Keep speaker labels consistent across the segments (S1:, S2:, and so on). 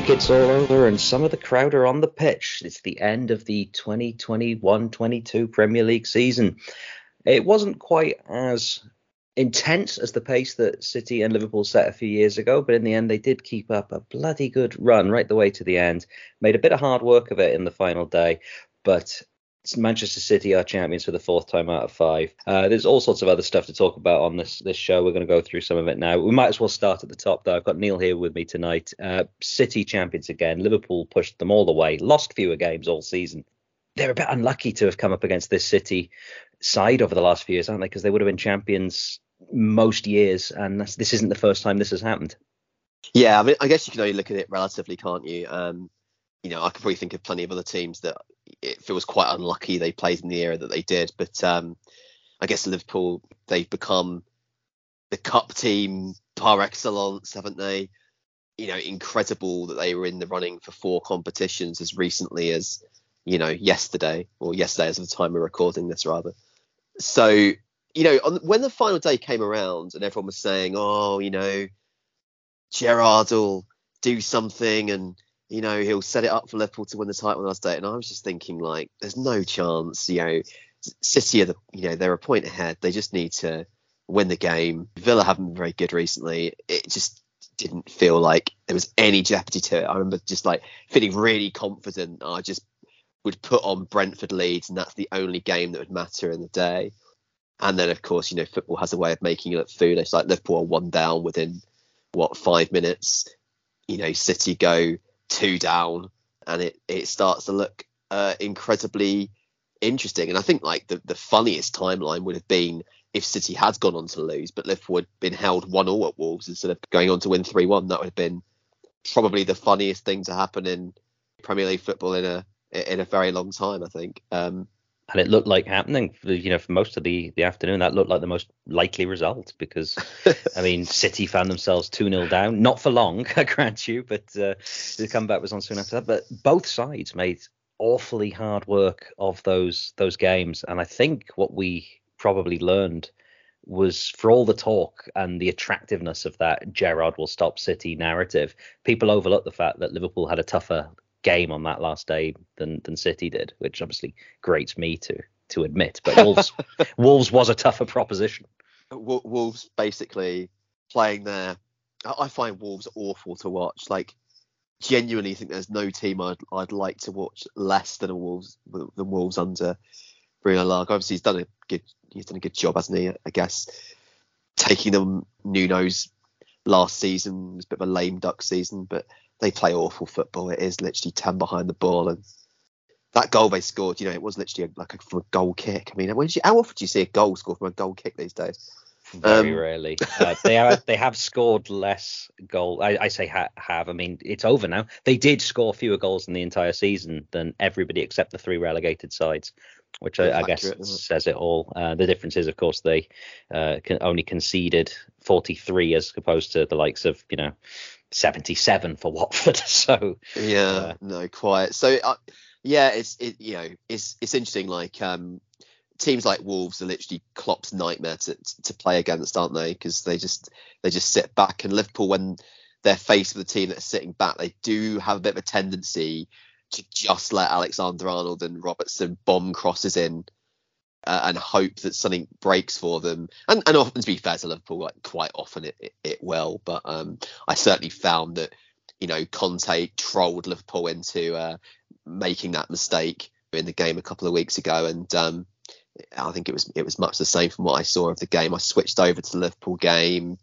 S1: tickets all over, and some of the crowd are on the pitch. It's the end of the 2021 22 Premier League season. It wasn't quite as intense as the pace that City and Liverpool set a few years ago, but in the end, they did keep up a bloody good run right the way to the end. Made a bit of hard work of it in the final day, but Manchester City are champions for the fourth time out of five. Uh, there's all sorts of other stuff to talk about on this this show. We're going to go through some of it now. We might as well start at the top though. I've got Neil here with me tonight. Uh, City champions again. Liverpool pushed them all the way. Lost fewer games all season. They're a bit unlucky to have come up against this City side over the last few years, aren't they? Because they would have been champions most years, and this isn't the first time this has happened.
S2: Yeah, I mean, I guess you can only look at it relatively, can't you? Um, you know, I could probably think of plenty of other teams that it feels quite unlucky they played in the era that they did. But um, I guess Liverpool, they've become the cup team par excellence, haven't they? You know, incredible that they were in the running for four competitions as recently as, you know, yesterday, or yesterday as of the time we're recording this, rather. So, you know, on, when the final day came around and everyone was saying, oh, you know, Gerrard will do something and you know, he'll set it up for Liverpool to win the title last day. And I was just thinking, like, there's no chance. You know, City are the, you know, they're a point ahead. They just need to win the game. Villa haven't been very good recently. It just didn't feel like there was any jeopardy to it. I remember just like feeling really confident. I just would put on Brentford Leeds, and that's the only game that would matter in the day. And then, of course, you know, football has a way of making you look foolish. Like Liverpool are one down within what five minutes. You know, City go two down, and it it starts to look uh, incredibly interesting. And I think like the the funniest timeline would have been if City had gone on to lose, but Liverpool had been held one all at Wolves instead of going on to win three one. That would have been probably the funniest thing to happen in Premier League football in a in a very long time. I think. Um,
S1: and it looked like happening you know for most of the the afternoon. That looked like the most likely result because i mean city found themselves 2-0 down. Not for long i grant you but uh, the comeback was on soon after that. But both sides made awfully hard work of those those games. And i think what we probably learned was for all the talk and the attractiveness of that Gerrard will stop City narrative, people overlook the fact that Liverpool had a tougher game on that last day than than City did, which obviously grates me to to admit. But Wolves Wolves was a tougher proposition.
S2: Wolves basically playing there. I find Wolves awful to watch. Like genuinely think there's no team I'd I'd like to watch less than a Wolves than Wolves under Bruno Lage. Obviously he's done a good he's done a good job, hasn't he? I guess taking them Nuno's last season was a bit of a lame duck season, but they play awful football. It is literally 10 behind the ball. And that goal they scored, you know, it was literally like a, from a goal kick. I mean, you, how often do you see a goal scored from a goal kick these days?
S1: Very um, rarely. Uh, they have they have scored less goal. I, I say ha- have. I mean, it's over now. They did score fewer goals in the entire season than everybody except the three relegated sides, which I, I guess it, says it all. Uh, the difference is, of course, they uh, can only conceded 43 as opposed to the likes of you know 77 for Watford. So
S2: yeah, uh, no, quite. So uh, yeah, it's it you know it's it's interesting. Like um, teams like Wolves are literally Klopp's nightmare to to play against, aren't they? Because they just they just sit back. And Liverpool, when they're faced with a team that's sitting back, they do have a bit of a tendency to just let Alexander Arnold and Robertson bomb crosses in uh, and hope that something breaks for them. And, and often, to be fair to Liverpool, like quite often it, it, it will. But um, I certainly found that you know Conte trolled Liverpool into uh, making that mistake in the game a couple of weeks ago, and um, I think it was it was much the same from what I saw of the game. I switched over to the Liverpool game.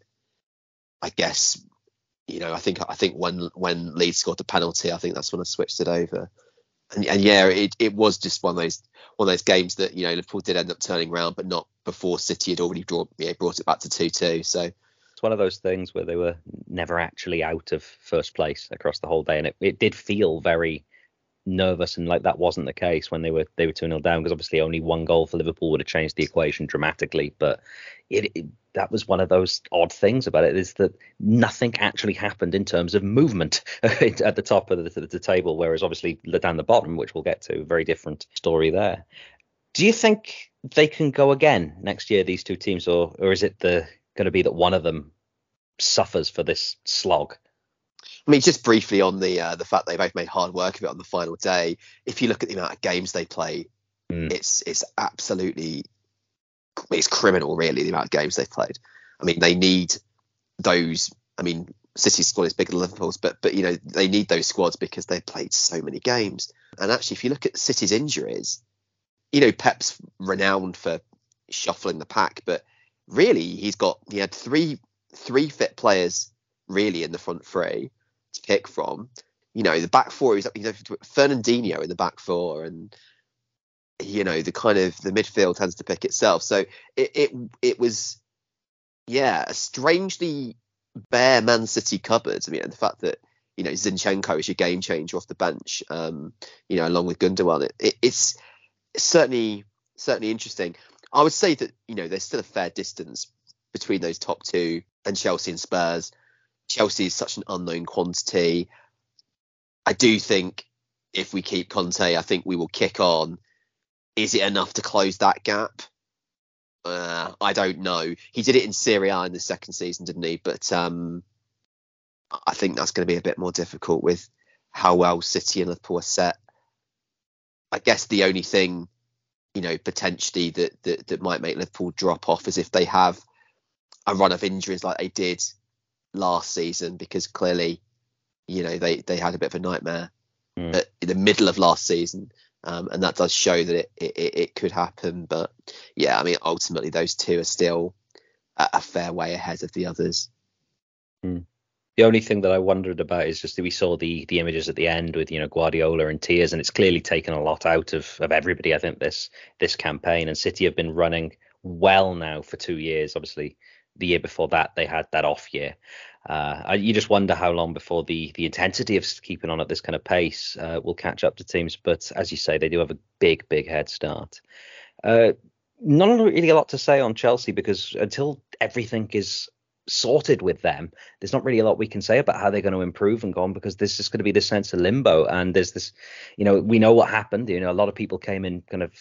S2: I guess you know I think I think when when Leeds scored the penalty, I think that's when I switched it over and, and yeah, it, it was just one of those one of those games that you know Liverpool did end up turning around, but not before City had already draw, yeah, brought it back to two two. So
S1: it's one of those things where they were never actually out of first place across the whole day, and it, it did feel very nervous and like that wasn't the case when they were they were 2 0 down because obviously only one goal for Liverpool would have changed the equation dramatically but it, it, that was one of those odd things about it is that nothing actually happened in terms of movement at the top of the, the, table whereas obviously down the bottom which we'll get to very different story there do you think they can go again next year these two teams or or is it the going to be that one of them suffers for this slog
S2: I mean, just briefly on the uh, the fact they both made hard work of it on the final day. If you look at the amount of games they play, mm. it's it's absolutely it's criminal, really, the amount of games they've played. I mean, they need those. I mean, City's squad is bigger than Liverpool's, but but you know they need those squads because they've played so many games. And actually, if you look at City's injuries, you know Pep's renowned for shuffling the pack, but really he's got he had three three fit players really in the front three to pick from. You know, the back four is you know Fernandinho in the back four, and you know the kind of the midfield tends to pick itself. So it it it was yeah a strangely bare Man City cupboard. I mean, the fact that you know Zinchenko is your game changer off the bench, um, you know, along with Gundogan, it, it, it's certainly certainly interesting. I would say that you know there's still a fair distance between those top two and Chelsea and Spurs. Chelsea is such an unknown quantity. I do think if we keep Conte, I think we will kick on. Is it enough to close that gap? Uh, I don't know. He did it in Serie A in the second season, didn't he? But um, I think that's going to be a bit more difficult with how well City and Liverpool are set. I guess the only thing, you know, potentially that that, that might make Liverpool drop off is if they have a run of injuries like they did last season because clearly, you know, they they had a bit of a nightmare mm. at, in the middle of last season, um, and that does show that it, it, it could happen. But yeah, I mean, ultimately those two are still a, fair way ahead of the others.
S1: Mm. The only thing that I wondered about is just that we saw the the images at the end with you know Guardiola and tears, and it's clearly taken a lot out of of everybody. I think this this campaign and City have been running well now for two years. Obviously, the year before that they had that off year. Uh, you just wonder how long before the the intensity of keeping on at this kind of pace uh, will catch up to teams. But as you say, they do have a big, big head start. Uh, not really a lot to say on Chelsea because until everything is sorted with them, there's not really a lot we can say about how they're going to improve and go on because there's just going to be this sense of limbo. And there's this, you know, we know what happened. You know, a lot of people came in kind of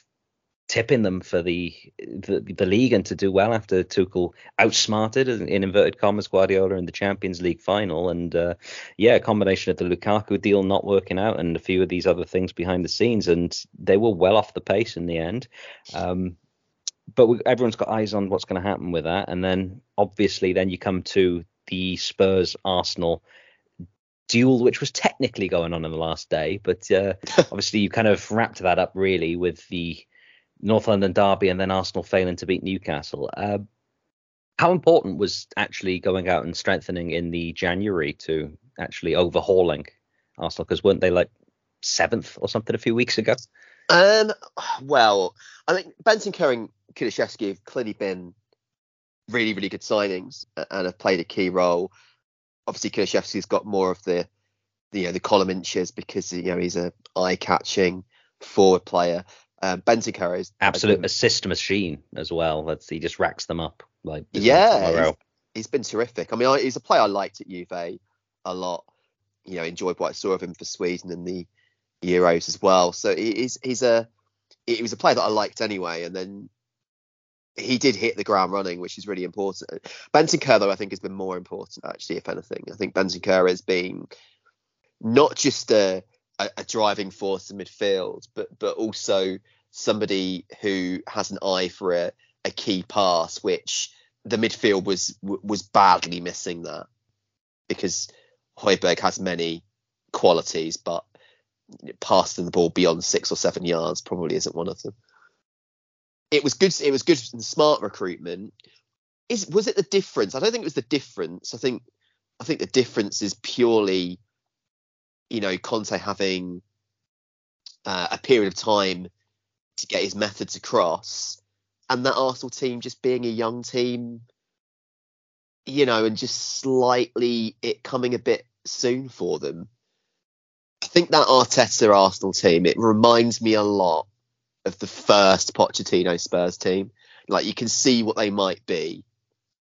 S1: tipping them for the, the the, league and to do well after Tuchel outsmarted in inverted commas Guardiola in the Champions League final. And uh, yeah a combination of the Lukaku deal not working out and a few of these other things behind the scenes. And they were well off the pace in the end. Um, but we, everyone's got eyes on what's going to happen with that. And then obviously then you come to the Spurs Arsenal duel, which was technically going on in the last day, but uh, obviously you kind of wrapped that up really with the North London derby and then Arsenal failing to beat Newcastle. Uh, how important was actually going out and strengthening in the January to actually overhauling Arsenal? Because weren't they like seventh or something a few weeks ago?
S2: Um, well, I think Benson and Kulusevski have clearly been really, really good signings and have played a key role. Obviously, Kulusevski's got more of the, the you know, the column inches because you know he's a eye-catching forward player. Uh, Bentancur is
S1: absolute assist machine as well. That's he just racks them up like
S2: yeah. He's, he's been terrific. I mean, I, he's a player I liked at Juve a lot. You know, enjoyed what I saw of him for Sweden and the Euros as well. So he's he's a he was a player that I liked anyway. And then he did hit the ground running, which is really important. Bentancur, though, I think has been more important actually. If anything, I think Bentancur has been not just a a, a driving force in midfield, but but also somebody who has an eye for a, a key pass, which the midfield was was badly missing that because Højbjerg has many qualities, but passing the ball beyond six or seven yards probably isn't one of them. It was good. It was good and smart recruitment. Is was it the difference? I don't think it was the difference. I think I think the difference is purely you know, Conte having uh, a period of time to get his methods across, and that Arsenal team just being a young team, you know, and just slightly it coming a bit soon for them. I think that Arteta Arsenal team, it reminds me a lot of the first Pochettino Spurs team. Like you can see what they might be,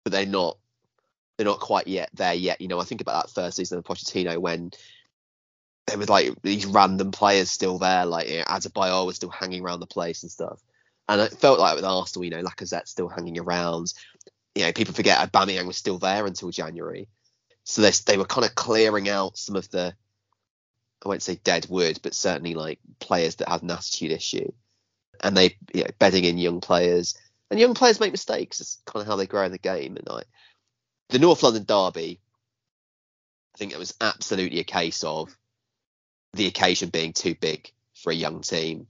S2: but they're not they're not quite yet there yet. You know, I think about that first season of Pochettino when there was like these random players still there, like you know, Adebayor was still hanging around the place and stuff. And it felt like with Arsenal, you know, Lacazette still hanging around. You know, people forget Aubameyang was still there until January. So they they were kind of clearing out some of the I won't say dead wood, but certainly like players that had an attitude issue, and they you know, bedding in young players. And young players make mistakes. It's kind of how they grow in the game. And like the North London derby, I think it was absolutely a case of the occasion being too big for a young team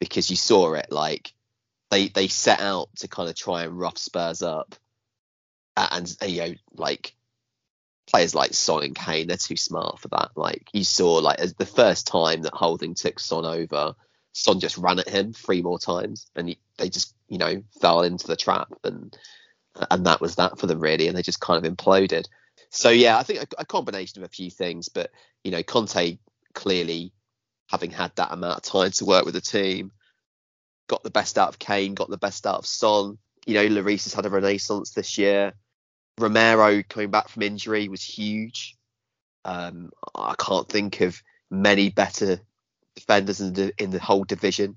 S2: because you saw it like they they set out to kind of try and rough Spurs up, and, and you know like players like Son and Kane, they're too smart for that. Like you saw, like as the first time that Holding took Son over, Son just ran at him three more times, and he, they just you know fell into the trap, and and that was that for them really, and they just kind of imploded. So yeah, I think a, a combination of a few things, but you know Conte clearly having had that amount of time to work with the team, got the best out of Kane, got the best out of Son. You know, Lloris has had a renaissance this year. Romero coming back from injury was huge. Um, I can't think of many better defenders in the in the whole division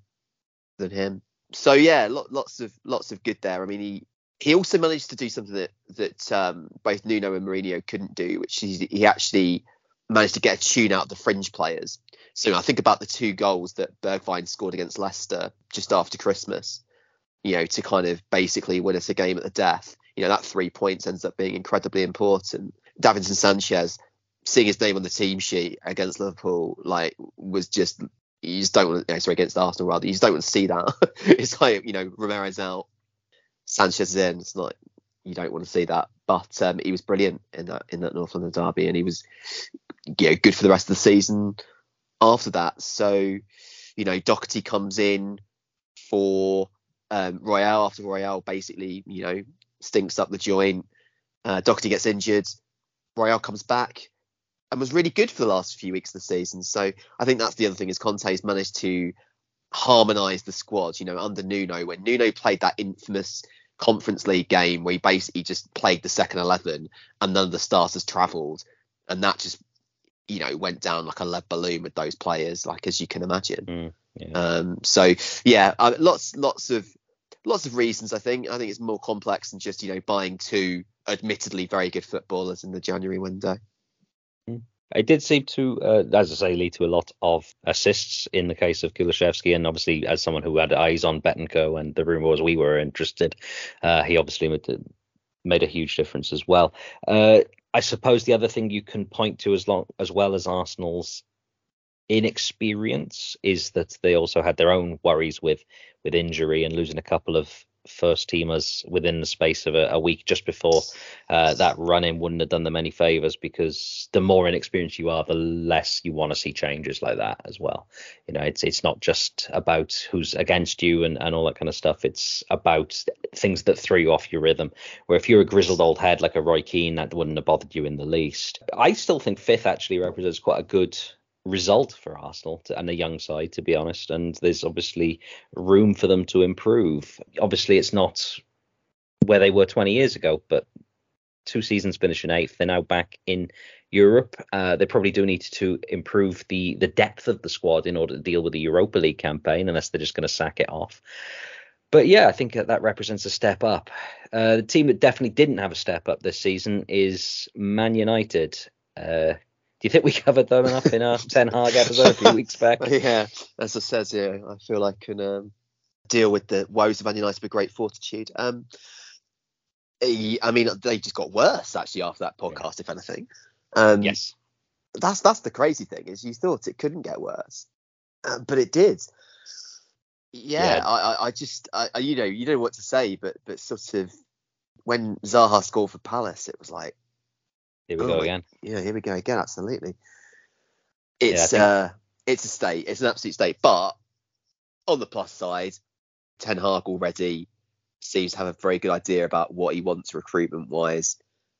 S2: than him. So yeah, lots of lots of good there. I mean, he he also managed to do something that that um, both Nuno and Mourinho couldn't do, which is he actually managed to get a tune out of the fringe players. So I think about the two goals that Bergwijn scored against Leicester just after Christmas, you know, to kind of basically win us a game at the death you know that three points ends up being incredibly important. Davinson Sanchez, seeing his name on the team sheet against Liverpool, like was just you just don't want to, sorry against Arsenal rather you just don't want to see that. it's like you know Romero's out, Sanchez is in. It's like you don't want to see that. But um, he was brilliant in that in that North London derby, and he was know, good for the rest of the season after that. So you know Doherty comes in for um, Royal after Royal basically you know stinks up the joint. Uh, Doherty gets injured. Royal comes back and was really good for the last few weeks of the season. So I think that's the other thing is Conte's managed to harmonise the squad. You know, under Nuno, when Nuno played that infamous Conference League game where he basically just played the second eleven and none of the starters travelled, and that just you know went down like a lead balloon with those players, like as you can imagine. Mm, yeah. Um, so yeah, uh, lots lots of lots of reasons. I think. I think it's more complex than just you know buying two admittedly very good footballers in the January window.
S1: Hmm. It did seem to, uh, as I say, lead to a lot of assists in the case of Kulusevski, and obviously as someone who had eyes on Bentancur and the rumor was we were interested, uh, he obviously made, made, a huge difference as well. Uh, I suppose the other thing you can point to as long as well as Arsenal's inexperience is that they also had their own worries with with injury and losing a couple of first teamers within the space of a, a week just before uh, that run in wouldn't have done them any favors because the more inexperienced you are, the less you want to see changes like that as well. You know, it's it's not just about who's against you and, and all that kind of stuff. It's about things that throw you off your rhythm. Where if you're a grizzled old head like a Roy Keane, that wouldn't have bothered you in the least. I still think fifth actually represents quite a good result for Arsenal to, and a young side, to be honest. And there's obviously room for them to improve. Obviously, it's not where they were 20 years ago, but two seasons finishing eighth, they're now back in Europe. Uh, they probably do need to improve the the depth of the squad in order to deal with the Europa League campaign, unless they're just going to sack it off. But yeah, I think that, that represents a step up. Uh, the team that definitely didn't have a step up this season is Man United. Uh, do you think we covered them enough in our Ten Hag episode a few weeks back?
S2: yeah, as I said, yeah, I feel I can um, deal with the woes of Man United with great fortitude. Um, I mean, they just got worse actually after that podcast, yeah. if anything.
S1: Um, yes,
S2: that's that's the crazy thing is you thought it couldn't get worse, uh, but it did. Yeah, yeah. I, I just, I, you know, you know what to say, but but sort of when Zaha scored for Palace, it was like,
S1: here we oh, go again.
S2: Yeah, here we go again. Absolutely. It's yeah, uh, it's a state. It's an absolute state. But on the plus side, Ten Hag already seems to have a very good idea about what he wants recruitment wise.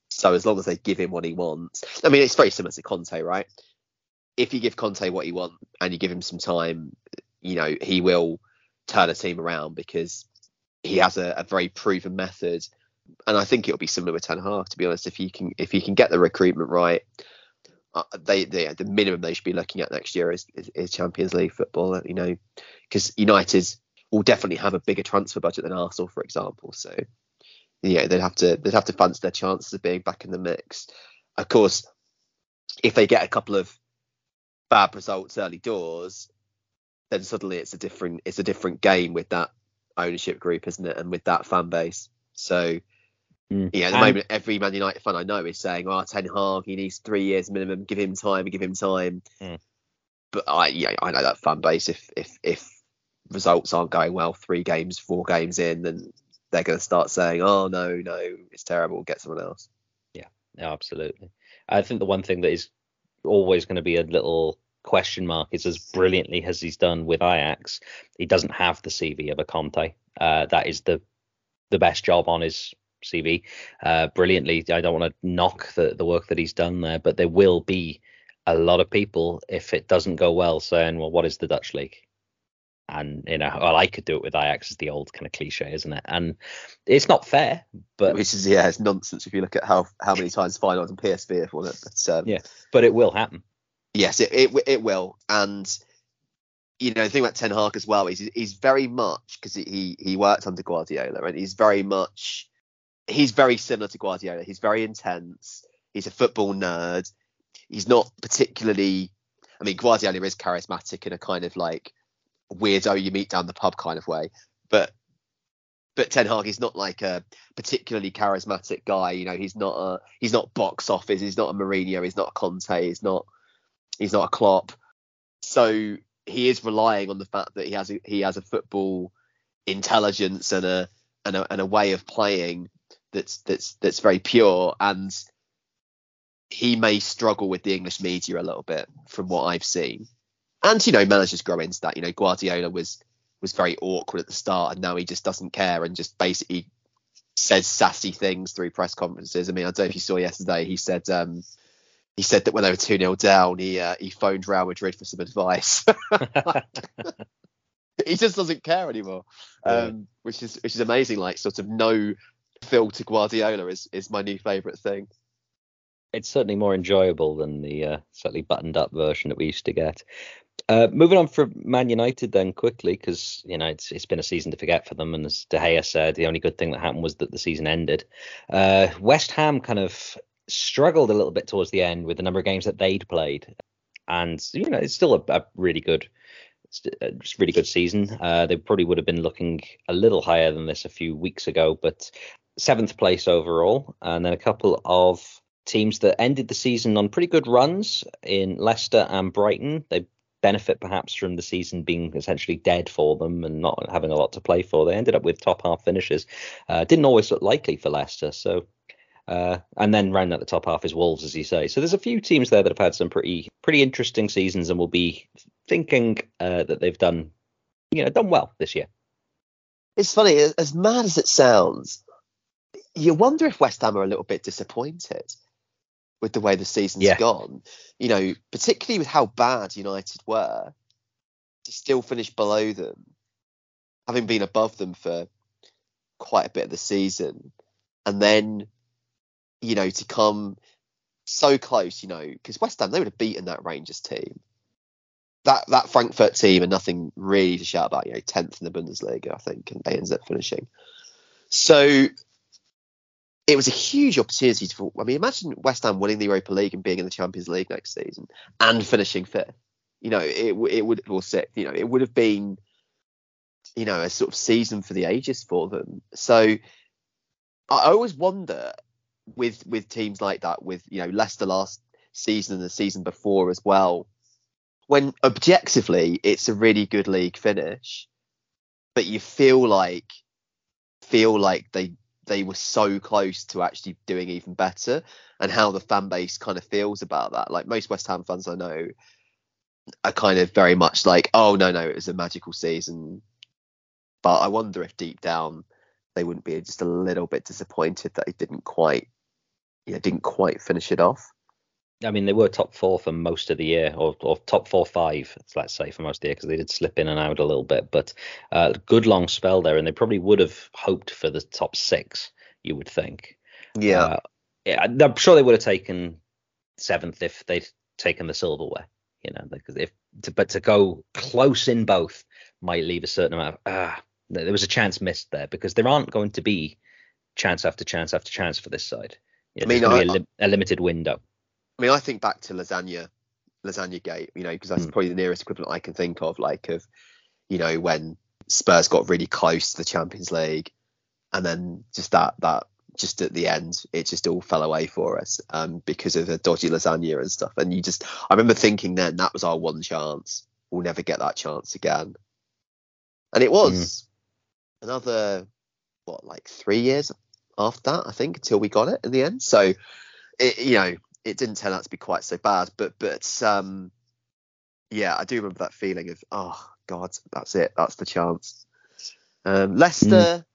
S2: So as long as they give him what he wants, I mean, it's very similar to Conte, right? If you give Conte what he wants and you give him some time, you know, he will turn a team around because he has a, a very proven method and I think it'll be similar with Ten Hag. To be honest, if you can if you can get the recruitment right, uh, they, they the minimum they should be looking at next year is, is, is Champions League football. You know, because United will definitely have a bigger transfer budget than Arsenal, for example. So yeah, they'd have to they'd have to fancy their chances of being back in the mix. of course, if they get a couple of bad results early doors, then suddenly it's a different it's a different game with that ownership group, isn't it? And with that fan base. So mm. yeah, at the and, moment every Man United fan I know is saying, "Oh, Ten Hag, he needs three years minimum, give him time, give him time. Mm. But I yeah, I know that fan base if if if results aren't going well three games, four games in, then they're gonna start saying, Oh no, no, it's terrible, get someone else.
S1: Yeah, yeah, absolutely. I think the one thing that is always going to be a little question mark is as brilliantly as he's done with Ajax, he doesn't have the CV of a Conte. Uh, that is the the best job on his CV. Uh, brilliantly, I don't want to knock the the work that he's done there, but there will be a lot of people if it doesn't go well saying, well, what is the Dutch league? And you know, well, I could do it with Ajax is the old kind of cliche, isn't it? And it's not fair, but
S2: which is yeah, it's nonsense if you look at how how many times Feyenoord and PSV have won it. But um,
S1: yeah, but it will happen.
S2: Yes, it, it it will, and you know the thing about Ten Hag as well is he's very much because he he worked under Guardiola and he's very much he's very similar to Guardiola. He's very intense. He's a football nerd. He's not particularly. I mean, Guardiola is charismatic in a kind of like weirdo you meet down the pub kind of way, but but Ten Hag is not like a particularly charismatic guy. You know, he's not a he's not box office. He's not a Mourinho. He's not a Conte. He's not He's not a Klopp. So he is relying on the fact that he has a, he has a football intelligence and a, and a and a way of playing that's that's that's very pure and he may struggle with the English media a little bit from what I've seen. And you know, managers grow into that. You know, Guardiola was was very awkward at the start and now he just doesn't care and just basically says sassy things through press conferences. I mean, I don't know if you saw yesterday, he said um, he said that when they were 2 0 down, he uh, he phoned Real Madrid for some advice. he just doesn't care anymore, um, yeah. which is which is amazing. Like sort of no filter Guardiola is is my new favourite thing.
S1: It's certainly more enjoyable than the uh, slightly buttoned up version that we used to get. Uh, moving on from Man United then quickly because you know it's it's been a season to forget for them, and as De Gea said, the only good thing that happened was that the season ended. Uh, West Ham kind of struggled a little bit towards the end with the number of games that they'd played, and you know it's still a, a really good, a really good season. Uh, they probably would have been looking a little higher than this a few weeks ago, but seventh place overall, and then a couple of teams that ended the season on pretty good runs in Leicester and Brighton. They benefit perhaps from the season being essentially dead for them and not having a lot to play for. They ended up with top half finishes. Uh, didn't always look likely for Leicester, so uh, and then round at the top half is Wolves, as you say. So there's a few teams there that have had some pretty pretty interesting seasons and will be thinking uh, that they've done you know done well this year.
S2: It's funny, as mad as it sounds, you wonder if West Ham are a little bit disappointed with the way the season's yeah. gone. You know, particularly with how bad United were, to still finish below them, having been above them for quite a bit of the season, and then you know, to come so close, you know, because West Ham they would have beaten that Rangers team. That that Frankfurt team and nothing really to shout about, you know, tenth in the Bundesliga, I think, and they ended up finishing. So it was a huge opportunity for. I mean, imagine West Ham winning the Europa League and being in the Champions League next season and finishing fifth. You know, it it would or sixth. You know, it would have been, you know, a sort of season for the ages for them. So I always wonder with with teams like that, with you know Leicester last season and the season before as well, when objectively it's a really good league finish, but you feel like feel like they they were so close to actually doing even better, and how the fan base kind of feels about that. Like most West Ham fans I know are kind of very much like, oh no no, it was a magical season. But I wonder if deep down they wouldn't be just a little bit disappointed that it didn't quite yeah, didn't quite finish it off.
S1: I mean, they were top four for most of the year, or, or top four five, let's say, for most of the year, because they did slip in and out a little bit. But uh, good long spell there, and they probably would have hoped for the top six. You would think.
S2: Yeah. Uh,
S1: yeah, I'm sure they would have taken seventh if they'd taken the silverware. You know, because if to, but to go close in both might leave a certain amount of ah. There was a chance missed there because there aren't going to be chance after chance after chance for this side. Yeah, I mean, I, a, li- a, limited window.
S2: I mean, I think back to lasagna, lasagna gate, you know, because that's
S1: Mm.
S2: probably the nearest equivalent I can think of, like of, you know, when Spurs got really close to the Champions League, and then just that that just at the end, it just all fell away for us um, because of the dodgy lasagna and stuff. And you just, I remember thinking then that was our one chance. We'll never get that chance again. And it was another what, like three years after that, I think, until we got it in the end. So, it, you know, it didn't turn out to be quite so bad. But but um, yeah, I do remember that feeling of oh god, that's it, that's the chance. Um, Leicester.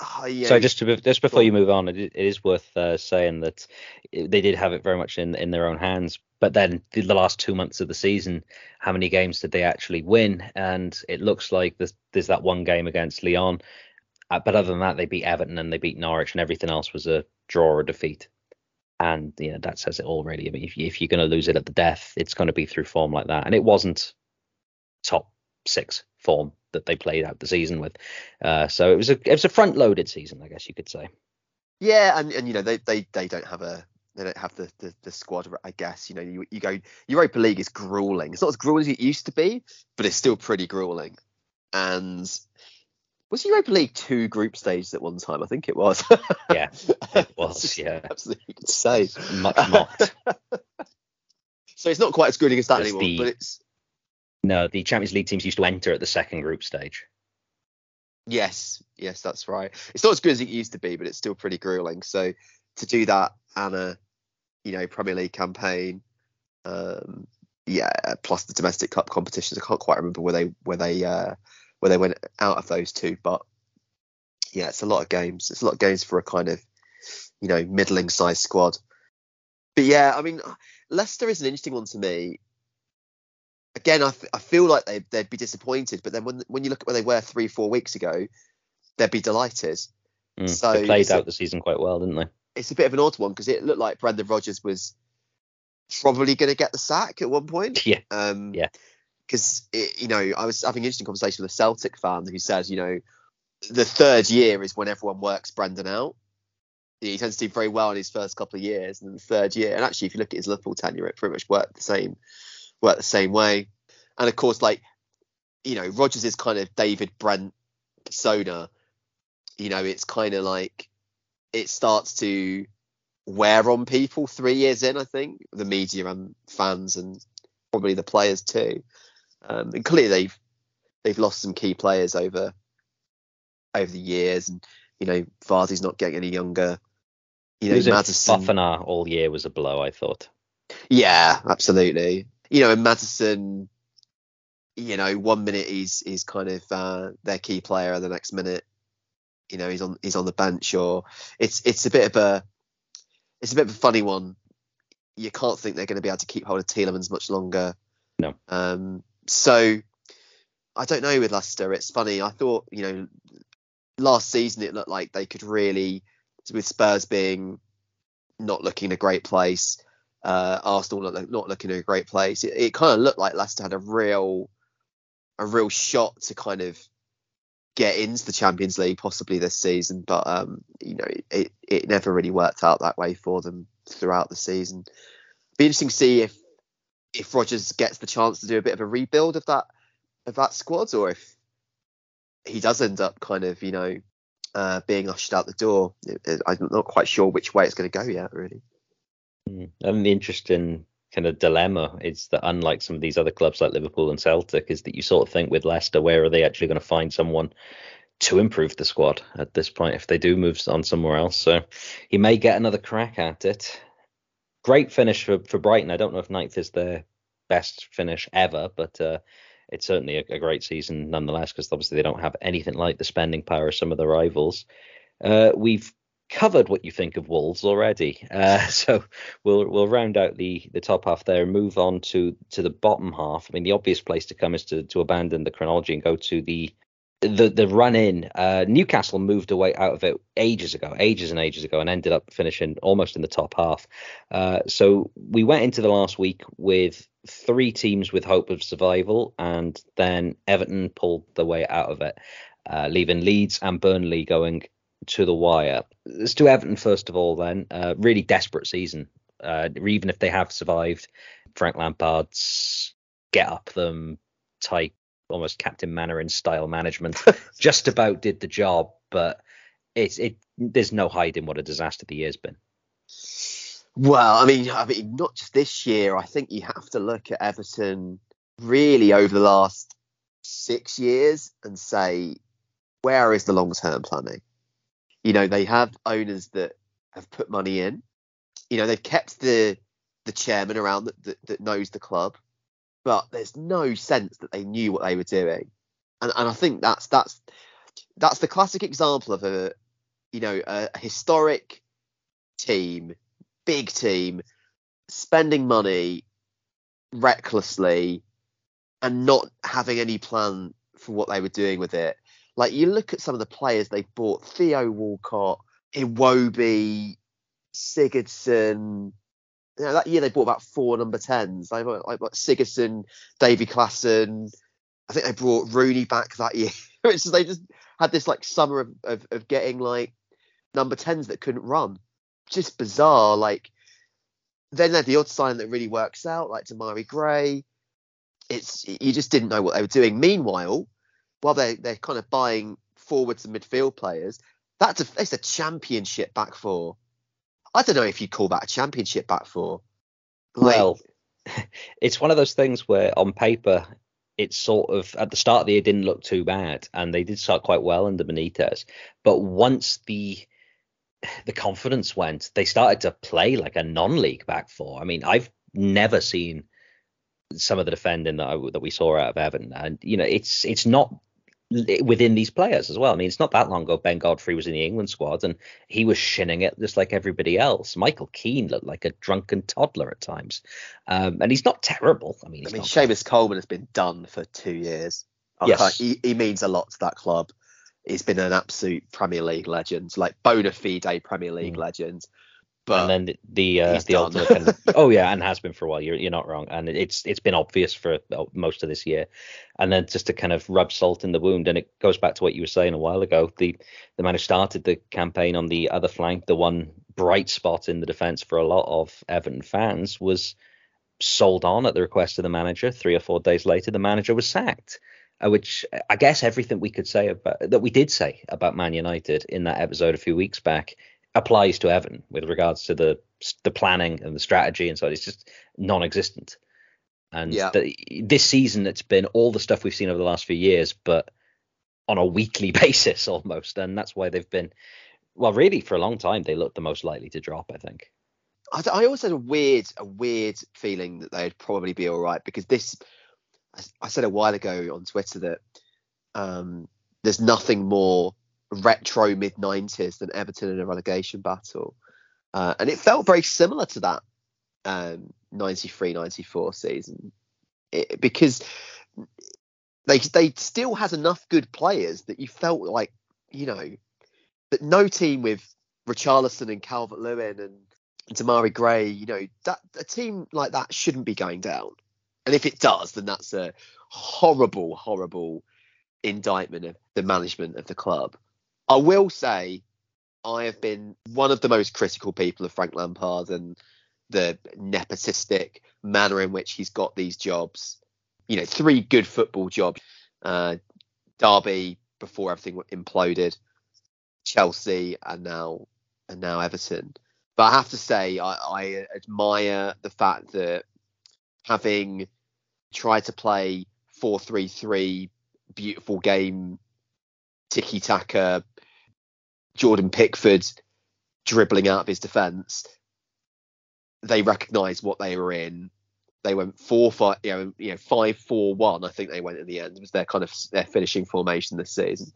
S2: oh, yeah,
S1: So just to, just before you move on, it, it is worth uh, saying that they did have it very much in in their own hands. But then the, the last two months of the season, how many games did they actually win? And it looks like there's, there's that one game against Lyon. Uh, but other than that, they beat Everton and they beat Norwich, and everything else was a draw or defeat. And you know that says it all, really. I mean, if, if you're going to lose it at the death, it's going to be through form like that. And it wasn't top six form that they played out the season with. Uh, so it was a it was a front loaded season, I guess you could say.
S2: Yeah, and, and you know they, they they don't have a they don't have the, the, the squad. I guess you know you, you go Europa League is grueling. It's not as grueling as it used to be, but it's still pretty grueling. And was Europa League two group stages at one time? I think it was.
S1: Yeah, it was, yeah.
S2: absolutely insane.
S1: Much mocked.
S2: So it's not quite as grueling as that anymore,
S1: the-
S2: but it's
S1: no, the Champions League teams used to enter at the second group stage.
S2: Yes, yes, that's right. It's not as good as it used to be, but it's still pretty grueling. So to do that and a, you know, Premier League campaign, um, yeah, plus the domestic cup competitions. I can't quite remember where they where they uh, where they went out of those two, but yeah, it's a lot of games. It's a lot of games for a kind of, you know, middling sized squad. But yeah, I mean, Leicester is an interesting one to me. Again, I I feel like they they'd be disappointed, but then when when you look at where they were three four weeks ago, they'd be delighted.
S1: Mm,
S2: So
S1: they played
S2: it's a-
S1: out the season quite well, didn't they?
S2: It's a bit of an odd one because it looked like Brendan Rodgers was probably going to get the sack at one point.
S1: Yeah.
S2: Um,
S1: Yeah.
S2: Because you know, I was having an interesting conversation with a Celtic fan who says, you know, the third year is when everyone works Brendan out. He tends to do very well in his first couple of years, and the third year, and actually, if you look at his Liverpool tenure, it pretty much worked the same, worked the same way. And of course, like, you know, Rodgers is kind of David Brent persona. You know, it's kind of like it starts to wear on people three years in. I think the media and fans and probably the players too. Um, and clearly they've they've lost some key players over over the years, and you know Vardy's not getting any younger. You know,
S1: Losing
S2: Maddison.
S1: Fofana all year was a blow, I thought.
S2: Yeah, absolutely. You know, and Maddison, you know, one minute he's he's kind of uh, their key player, and the next minute, you know, he's on he's on the bench, or it's it's a bit of a it's a bit of a funny one. You can't think they're going to be able to keep hold of Tielemans much longer.
S1: No.
S2: Um. So I don't know with Leicester. It's funny. I thought you know last season it looked like they could really with Spurs being not looking a great place uh, Arsenal not, not looking a great place. It, it kind of looked like Leicester had a real, a real shot to kind of get into the Champions League possibly this season, but um, you know, it, it never really worked out that way for them throughout the season. Be interesting to see if if Rodgers gets the chance to do a bit of a rebuild of that of that squad, or if he does end up kind of you know uh, being ushered out the door. I'm not quite sure which way it's going to go yet, really.
S1: Mm. And the interesting kind of dilemma is that unlike some of these other clubs like Liverpool and Celtic, is that you sort of think with Leicester, where are they actually going to find someone to improve the squad at this point if they do move on somewhere else? So he may get another crack at it. Great finish for, for Brighton. I don't know if ninth is their best finish ever, but uh, it's certainly a, a great season nonetheless because obviously they don't have anything like the spending power of some of their rivals. Uh, we've covered what you think of Wolves already, uh, so we'll we'll round out the the top half there and move on to to the bottom half. I mean, the obvious place to come is to to abandon the chronology and go to the the the run in. Uh, Newcastle moved away out of it ages ago, ages and ages ago, and ended up finishing almost in the top half. Uh, so we went into the last week with three teams with hope of survival, and then Everton pulled the way out of it, uh, leaving Leeds and Burnley going to the wire. Let's do Everton first of all. Then, uh, really desperate season Uh, even if they have survived, Frank Lampard's get up them type, almost Captain Mainwaring style management, just about did the job. But it's it. There's no hiding what a disaster the year's been.
S2: Well, I mean, I mean, not just this year. I think you have to look at Everton really over the last six years and say, where is the long term planning? You know, they have owners that have put money in. You know, they've kept the the chairman around that, that, that knows the club, but there's no sense that they knew what they were doing. And and I think that's that's that's the classic example of a you know a historic team big team spending money recklessly and not having any plan for what they were doing with it. Like you look at some of the players they bought: Theo Walcott, Iwobi, Sigurdsson. You know, that year they bought about four number tens. They bought like, like Sigurdsson, Davy Klaassen. I think they brought Rooney back that year. just, they just had this like summer of, of, of getting like number tens that couldn't run just bizarre. Like then they had the odd sign that really works out, like Demarai Gray. It's you just didn't know what they were doing. Meanwhile, while they they're kind of buying forwards and midfield players, that's a a championship back four. I don't know if you'd call that a championship back four.
S1: Like, well, it's one of those things where on paper it's sort of at the start of the year didn't look too bad, and they did start quite well under Benitez. But once the the confidence went. They started to play like a non-league back four. I mean, I've never seen some of the defending that I, that we saw out of Evan, and you know, it's it's not within these players as well. I mean, it's not that long ago Ben Godfrey was in the England squad and he was shinning it just like everybody else. Michael Keane looked like a drunken toddler at times, um, and he's not terrible. I mean,
S2: I mean, Seamus Coleman has been done for two years. Yes. He, he means a lot to that club he's been an absolute Premier League legend, like bona fide Premier League mm. legend.
S1: But and then the uh, the ultimate kind of, oh yeah, and has been for a while. You're you're not wrong, and it's it's been obvious for most of this year. And then just to kind of rub salt in the wound, and it goes back to what you were saying a while ago. The the man who started the campaign on the other flank, the one bright spot in the defence for a lot of Everton fans, was sold on at the request of the manager. Three or four days later, the manager was sacked uh, which I guess everything we could say about that we did say about Man United in that episode a few weeks back applies to Evan with regards to the the planning and the strategy and so it's just non-existent. And yeah. the, this season it's been all the stuff we've seen over the last few years, but on a weekly basis almost, and that's why they've been well, really for a long time they looked the most likely to drop, I think.
S2: I, I also had a weird, a weird feeling that they'd probably be all right because this I said a while ago on Twitter that um, there's nothing more retro mid 90s than Everton in a relegation battle. Uh, and it felt very similar to that um, 93 94 season it, because they they still had enough good players that you felt like, you know, that no team with Richarlison and Calvert Lewin and Demarai Gray, you know, that a team like that shouldn't be going down. And if it does, then that's a horrible, horrible indictment of the management of the club. I will say I have been one of the most critical people of Frank Lampard and the nepotistic manner in which he's got these jobs. You know, three good football jobs. Uh, Derby before everything imploded, Chelsea, and now and now Everton. But I have to say, I, I admire the fact that having tried to play 4-3-3, beautiful game, tiki taka, Jordan Pickford dribbling out of his defence. They recognised what they were in. They went four five, you know, you know, five four one. I think they went in the end. It was their kind of their finishing formation this season,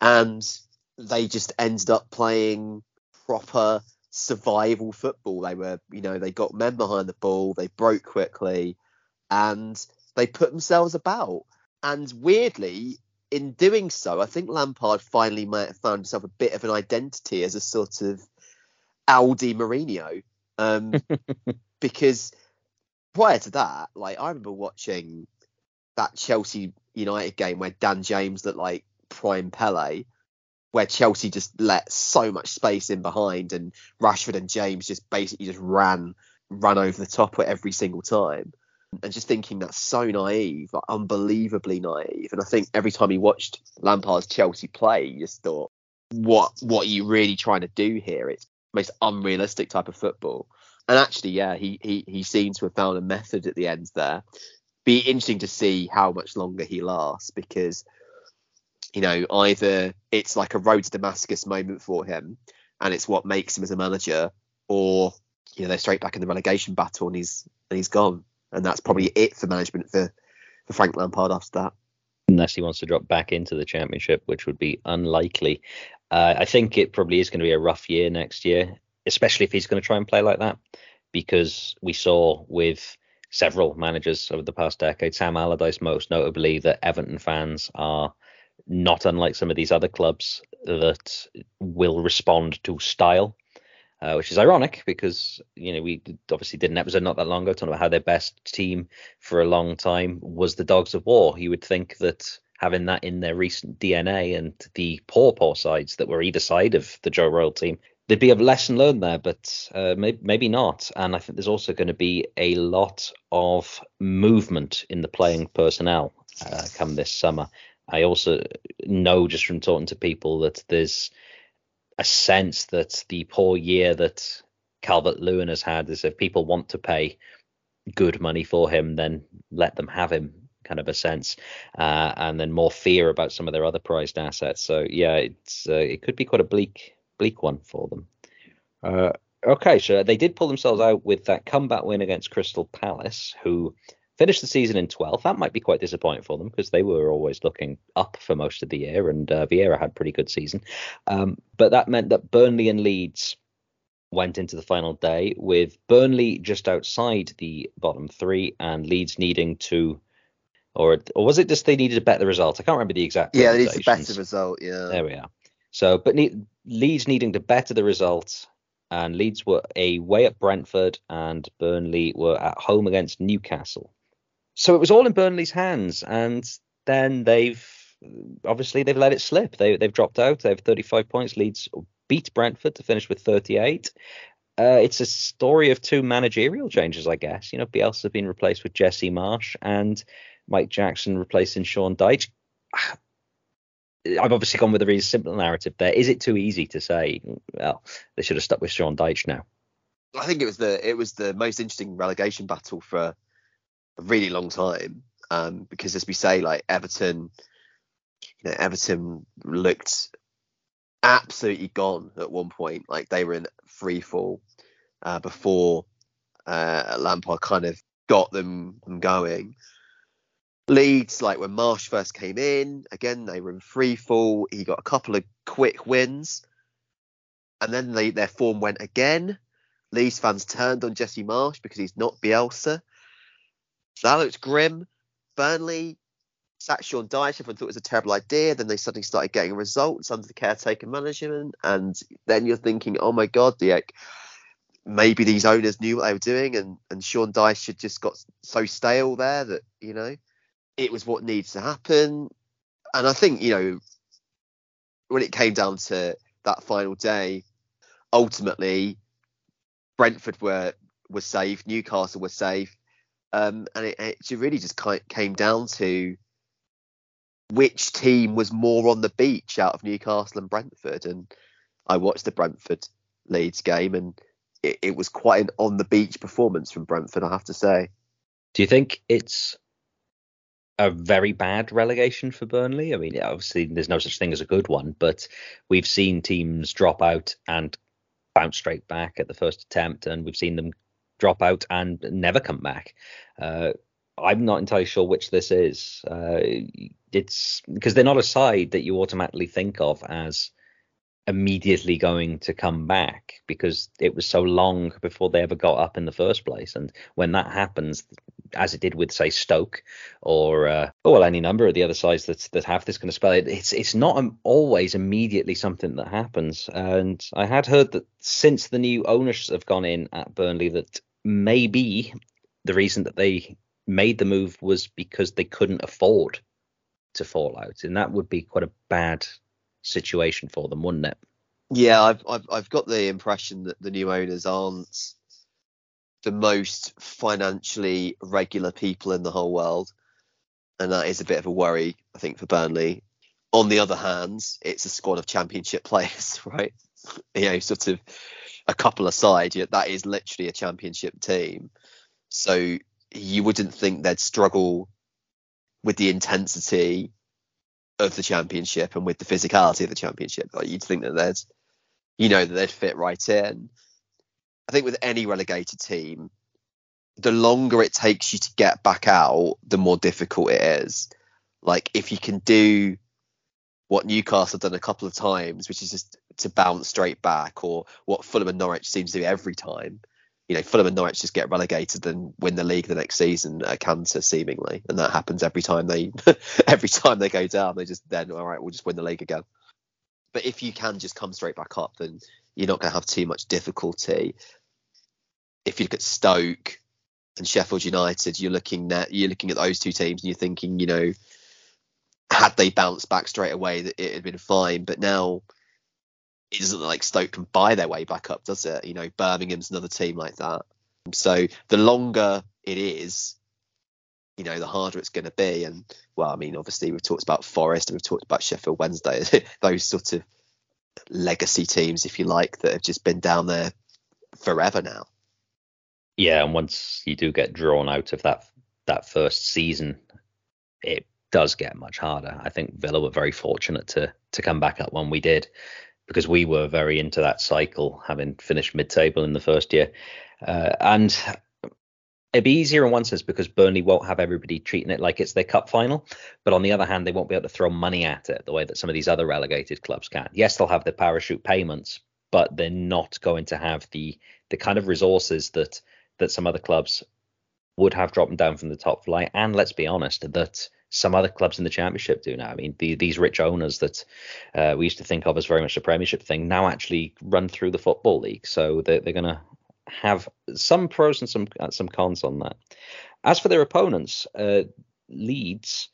S2: and they just ended up playing proper survival football. They were, you know, they got men behind the ball. They broke quickly and they put themselves about. And weirdly, in doing so, I think Lampard finally might have found himself a bit of an identity as a sort of Aldi Mourinho. Um, because prior to that, like I remember watching that Chelsea United game where Dan James looked like prime Pele. where Chelsea just let so much space in behind, and Rashford and James just basically just ran ran over the top at every single time. And just thinking that's so naive, like unbelievably naive. And I think every time you watched Lampard's Chelsea play, you just thought, what what are you really trying to do here? It's most unrealistic type of football. And actually, yeah, he he he seems to have found a method at the end there. Be interesting to see how much longer he lasts because you know either it's like a road to Damascus moment for him, and it's what makes him as a manager, or you know they're straight back in the relegation battle and he's and he's gone, and that's probably it for management for for Frank Lampard after that.
S1: Unless he wants to drop back into the championship, which would be unlikely. Uh, I think it probably is going to be a rough year next year, especially if he's going to try and play like that, because we saw with several managers over the past decade, Sam Allardyce most notably, that Everton fans are not unlike some of these other clubs that will respond to style. Uh, which is ironic because you know we obviously did an episode not that long ago talking about how their best team for a long time was the Dogs of War. You would think that having that in their recent DNA and the poor, poor sides that were either side of the Joe Royal team, there'd be a lesson learned there, but uh, maybe, maybe not. And I think there's also going to be a lot of movement in the playing personnel uh, come this summer. I also know just from talking to people that there's a sense that the poor year that Calvert Lewin has had is if people want to pay good money for him, then let them have him kind of a sense, uh, and then more fear about some of their other prized assets. So yeah, it's uh, it could be quite a bleak bleak one for them. Uh, okay, so they did pull themselves out with that comeback win against Crystal Palace, who finished the season in 12th. That might be quite disappointing for them because they were always looking up for most of the year, and uh, Vieira had a pretty good season. Um, but that meant that Burnley and Leeds went into the final day with Burnley just outside the bottom three and Leeds needing to or or was it just they needed a better result? I can't remember the exact.
S2: Yeah, they needed a better result. Yeah.
S1: There we are. So, but Leeds needing to better the result, and Leeds were away at Brentford, and Burnley were at home against Newcastle. So it was all in Burnley's hands, and then they've obviously they've let it slip. They they've dropped out. They have 35 points. Leeds beat Brentford to finish with 38. Uh, it's a story of two managerial changes, I guess. You know, Bielsa been replaced with Jesse Marsch and Mike Jackson replacing Sean Dyche. I've obviously gone with a really simple narrative there. Is it too easy to say, well, they should have stuck with Sean Dyche now?
S2: I think it was the it was the most interesting relegation battle for a really long time. Um, because as we say, like Everton, you know, Everton looked absolutely gone at one point. Like they were in free fall uh, before uh, Lampard kind of got them, going. Leeds, like when Marsch first came in, again they were in free fall. He got a couple of quick wins, and then they, their form went again. Leeds fans turned on Jesse Marsch because he's not Bielsa. That looks grim. Burnley sacked Sean Dyche. Everyone thought it was a terrible idea. Then they suddenly started getting results under the caretaker management, and then you're thinking, oh my god, the maybe these owners knew what they were doing, and and Sean Dyche had just got so stale there that you know it was what needs to happen. And I think, you know, when it came down to that final day, ultimately Brentford were were safe, Newcastle was safe, um, and it, it really just came down to which team was more on the beach out of Newcastle and Brentford. And I watched the Brentford Leeds game, and it, it was quite an on the beach performance from Brentford, I have to say.
S1: Do you think it's a very bad relegation for Burnley. I mean, obviously there's no such thing as a good one, but we've seen teams drop out and bounce straight back at the first attempt, and we've seen them drop out and never come back. Uh, I'm not entirely sure which this is. Uh, it's because they're not a side that you automatically think of as immediately going to come back because it was so long before they ever got up in the first place. And when that happens, as it did with say Stoke or uh, oh well any number of the other sides that that have this kind of spell. It, it's it's not always immediately something that happens. And I had heard that since the new owners have gone in at Burnley, that maybe the reason that they made the move was because they couldn't afford to fall out, and that would be quite a bad situation for them, wouldn't it?
S2: Yeah, I've, I've I've got the impression that the new owners aren't the most financially regular people in the whole world, and that is a bit of a worry, I think, for Burnley. On the other hand, it's a squad of championship players, right? you know, sort of a couple aside, that is literally a championship team. So you wouldn't think they'd struggle with the intensity of the championship and with the physicality of the championship. Like you'd think that they'd, you know, that they'd fit right in. I think with any relegated team, the longer it takes you to get back out, the more difficult it is. Like if you can do what Newcastle have done a couple of times, which is just to bounce straight back, or what Fulham and Norwich seems to do every time. You know, Fulham and Norwich just get relegated and win the league the next season at canter seemingly, and that happens every time they every time they go down. They just then all right, we'll just win the league again. But if you can just come straight back up, then you're not going to have too much difficulty. If you look at Stoke and Sheffield United, you're looking at you're looking at those two teams and you're thinking, you know, had they bounced back straight away, that it had been fine. But now it doesn't like Stoke can buy their way back up, does it? You know, Birmingham's another team like that. So the longer it is, you know, the harder it's going to be. And well, I mean, obviously we've talked about Forest and we've talked about Sheffield Wednesday, those sort of legacy teams, if you like, that have just been down there forever now.
S1: Yeah, and once you do get drawn out of that that first season, it does get much harder. I think Villa were very fortunate to to come back up when we did because we were very into that cycle, having finished mid-table in the first year, uh, and it'd be easier in one sense because Burnley won't have everybody treating it like it's their cup final, but on the other hand, they won't be able to throw money at it the way that some of these other relegated clubs can. Yes, they'll have the parachute payments, but they're not going to have the the kind of resources that that some other clubs would have dropping down from the top flight. And let's be honest, that some other clubs in the championship do now. I mean, the, these rich owners that uh, we used to think of as very much a premiership thing now actually run through the football league, so they're, they're going to have some pros and some uh, some cons on that. As for their opponents, uh, Leeds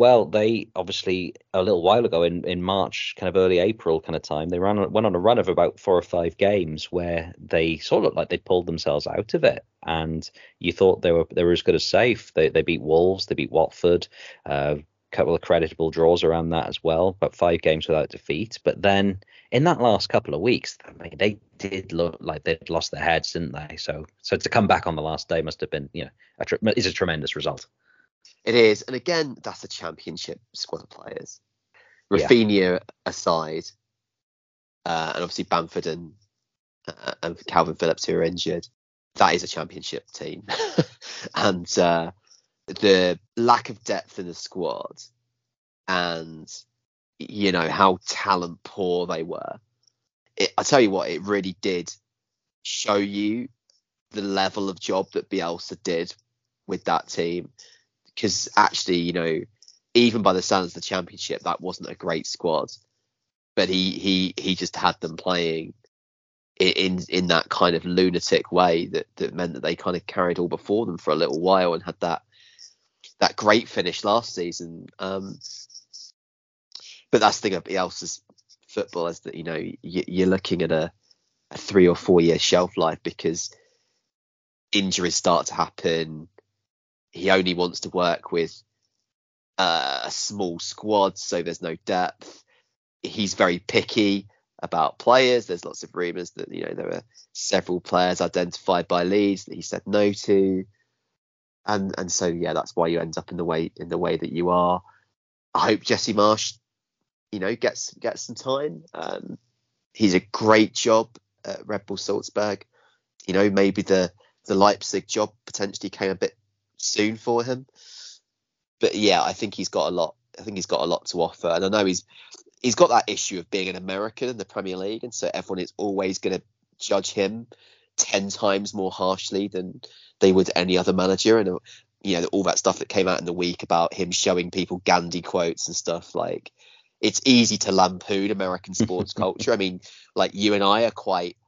S1: well, they obviously a little while ago in, in March, kind of early April kind of time, they ran went on a run of about four or five games where they sort of looked like they pulled themselves out of it, and you thought they were they were as good as safe. They they beat Wolves, they beat Watford, a uh, couple of creditable draws around that as well, about five games without defeat. But then in that last couple of weeks, I mean, they did look like they'd lost their heads, didn't they? So so to come back on the last day must have been you know a, is a tremendous result.
S2: It is, and again, that's a championship squad of players. Raphinha yeah. aside, uh, and obviously Bamford and uh, and Kalvin Phillips who are injured, that is a championship team. and uh, the lack of depth in the squad, and you know how talent poor they were. It, I tell you what, it really did show you the level of job that Bielsa did with that team because actually, you know, even by the standards of the championship, that wasn't a great squad. But he he he just had them playing in in that kind of lunatic way that that meant that they kind of carried all before them for a little while and had that that great finish last season. Um, but that's the thing about Bielsa's football is that you know you, are looking at a, a three or four year shelf life because injuries start to happen he only wants to work with uh, a small squad, so there's no depth. He's very picky about players. There's lots of rumours that you know there are several players identified by Leeds that he said no to, and and so yeah, that's why you end up in the way in the way that you are. I hope Jesse Marsch, you know, gets gets some time. Um, he's a great job at Red Bull Salzburg. You know, maybe the the Leipzig job potentially came a bit soon for him. But yeah, I think he's got a lot. I think he's got a lot to offer, and I know he's he's got that issue of being an American in the Premier League, and so everyone is always going to judge him ten times more harshly than they would any other manager. And you know all that stuff that came out in the week about him showing people Gandhi quotes and stuff like. It's easy to lampoon American sports culture. I mean, like you and I are quite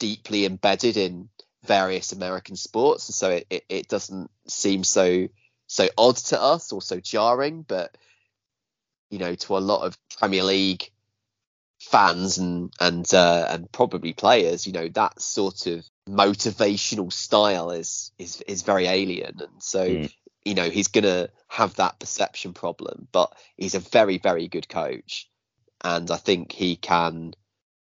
S2: deeply embedded in various American sports, and so it, it, it doesn't seem so so odd to us or so jarring. But you know, to a lot of Premier League fans and and uh, and probably players, you know, that sort of motivational style is is is very alien, and so mm. you know he's gonna have that perception problem. But he's a very very good coach, and I think he can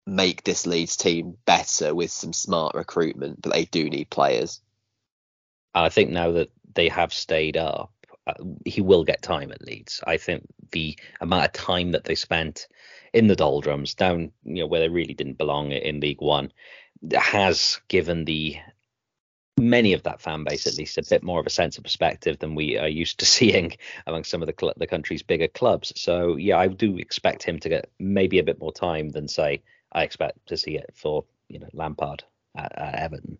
S2: make this Leeds team better with some smart recruitment. But they do need players.
S1: I think now that they have stayed up, uh, he will get time at Leeds. I think the amount of time that they spent in the doldrums down, you know, where they really didn't belong in League One, has given the many of that fan base at least a bit more of a sense of perspective than we are used to seeing among some of the cl- the country's bigger clubs. So yeah, I do expect him to get maybe a bit more time than say I expect to see it for you know Lampard at, at Everton.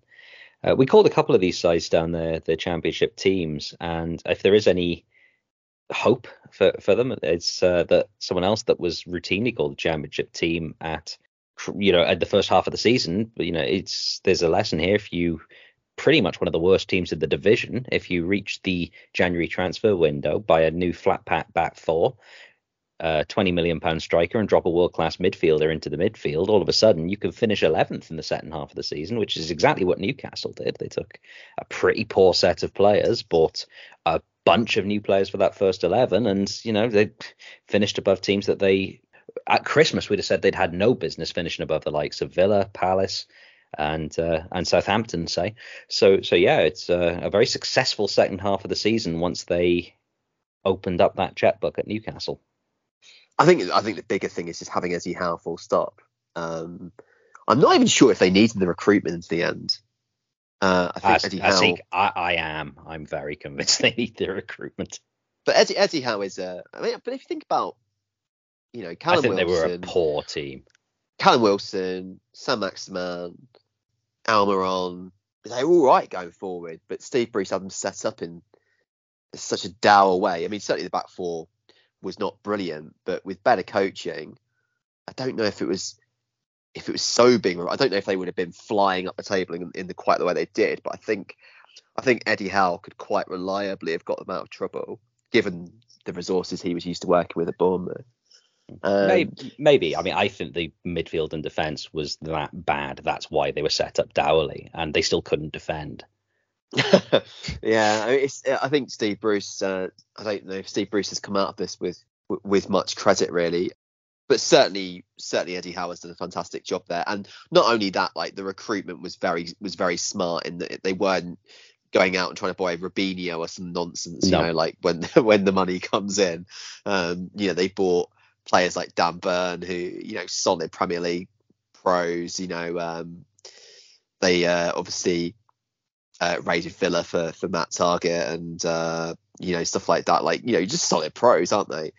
S1: Uh, we called a couple of these sides down there the championship teams, and if there is any hope for for them, it's uh, that someone else that was routinely called the championship team at you know at the first half of the season. You know, it's there's a lesson here if you pretty much one of the worst teams in the division. If you reach the January transfer window, by a new flat pack back four, a 20 million pound striker and drop a world class midfielder into the midfield, all of a sudden you can finish 11th in the second half of the season, which is exactly what Newcastle did. They took a pretty poor set of players, bought a bunch of new players for that first 11, and you know they finished above teams that they at Christmas we'd have said they'd had no business finishing above the likes of Villa, Palace, and uh, and Southampton, say. So so yeah, it's uh, a very successful second half of the season once they opened up that checkbook at Newcastle.
S2: I think I think the bigger thing is just having Eddie Howe full stop. Um, I'm not even sure if they need the recruitment into the end. Uh, I think I, Eddie I Howe.
S1: Think I, I, am. I'm very convinced they need the recruitment.
S2: But Eddie Eddie Howe is a. I mean, but if you think about, you know, Callum
S1: I think
S2: Wilson,
S1: they were a poor team.
S2: Callum Wilson, Saint-Maximin, Almiron, they're all right going forward. But Steve Bruce had them set up in such a dour way. I mean, certainly the back four was not brilliant, but with better coaching, I don't know if it was if it was so big. I don't know if they would have been flying up the table in, in the quite the way they did. But I think I think Eddie Howe could quite reliably have got them out of trouble, given the resources he was used to working with at Bournemouth.
S1: Um, maybe, maybe, I mean, I think the midfield and defence was that bad. That's why they were set up dourly, and they still couldn't defend.
S2: Yeah, I, mean, I, think Steve Bruce. Uh, I don't know if Steve Bruce has come out of this with with much credit really, but certainly certainly Eddie Howe's done a fantastic job there. And not only that, like the recruitment was very was very smart in that they weren't going out and trying to buy Robinho or some nonsense. No. You know, like when when the money comes in, um, you know they bought players like Dan Burn, who you know solid Premier League pros. You know, um, they uh, obviously uh, rated Villa for for Matt Targett and uh, you know stuff like that. Like you know, just solid pros, aren't they?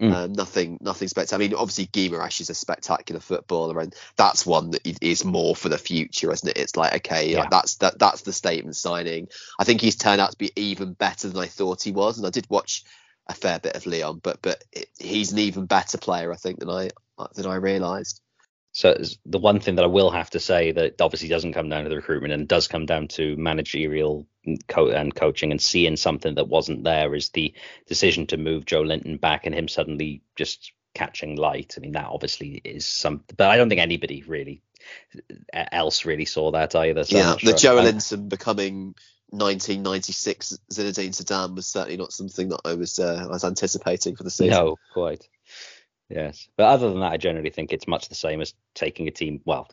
S2: Mm. Um, nothing, nothing spectacular. I mean, obviously Guimaraes is a spectacular footballer, and that's one that is more for the future, isn't it? It's like okay, yeah. like that's that that's the statement signing. I think he's turned out to be even better than I thought he was, and I did watch a fair bit of Lyon, but but it, he's an even better player, I think, than I than I realised.
S1: So the one thing that I will have to say that obviously doesn't come down to the recruitment and does come down to managerial co- and coaching and seeing something that wasn't there is the decision to move Joelinton back and him suddenly just catching light. I mean that obviously is some, but I don't think anybody really else really saw that either.
S2: So yeah, the sure. Joelinton becoming 1996 Zinedine Zidane was certainly not something that I was uh, I was anticipating for the season.
S1: No, quite. Yes, but other than that, I generally think it's much the same as taking a team. Well,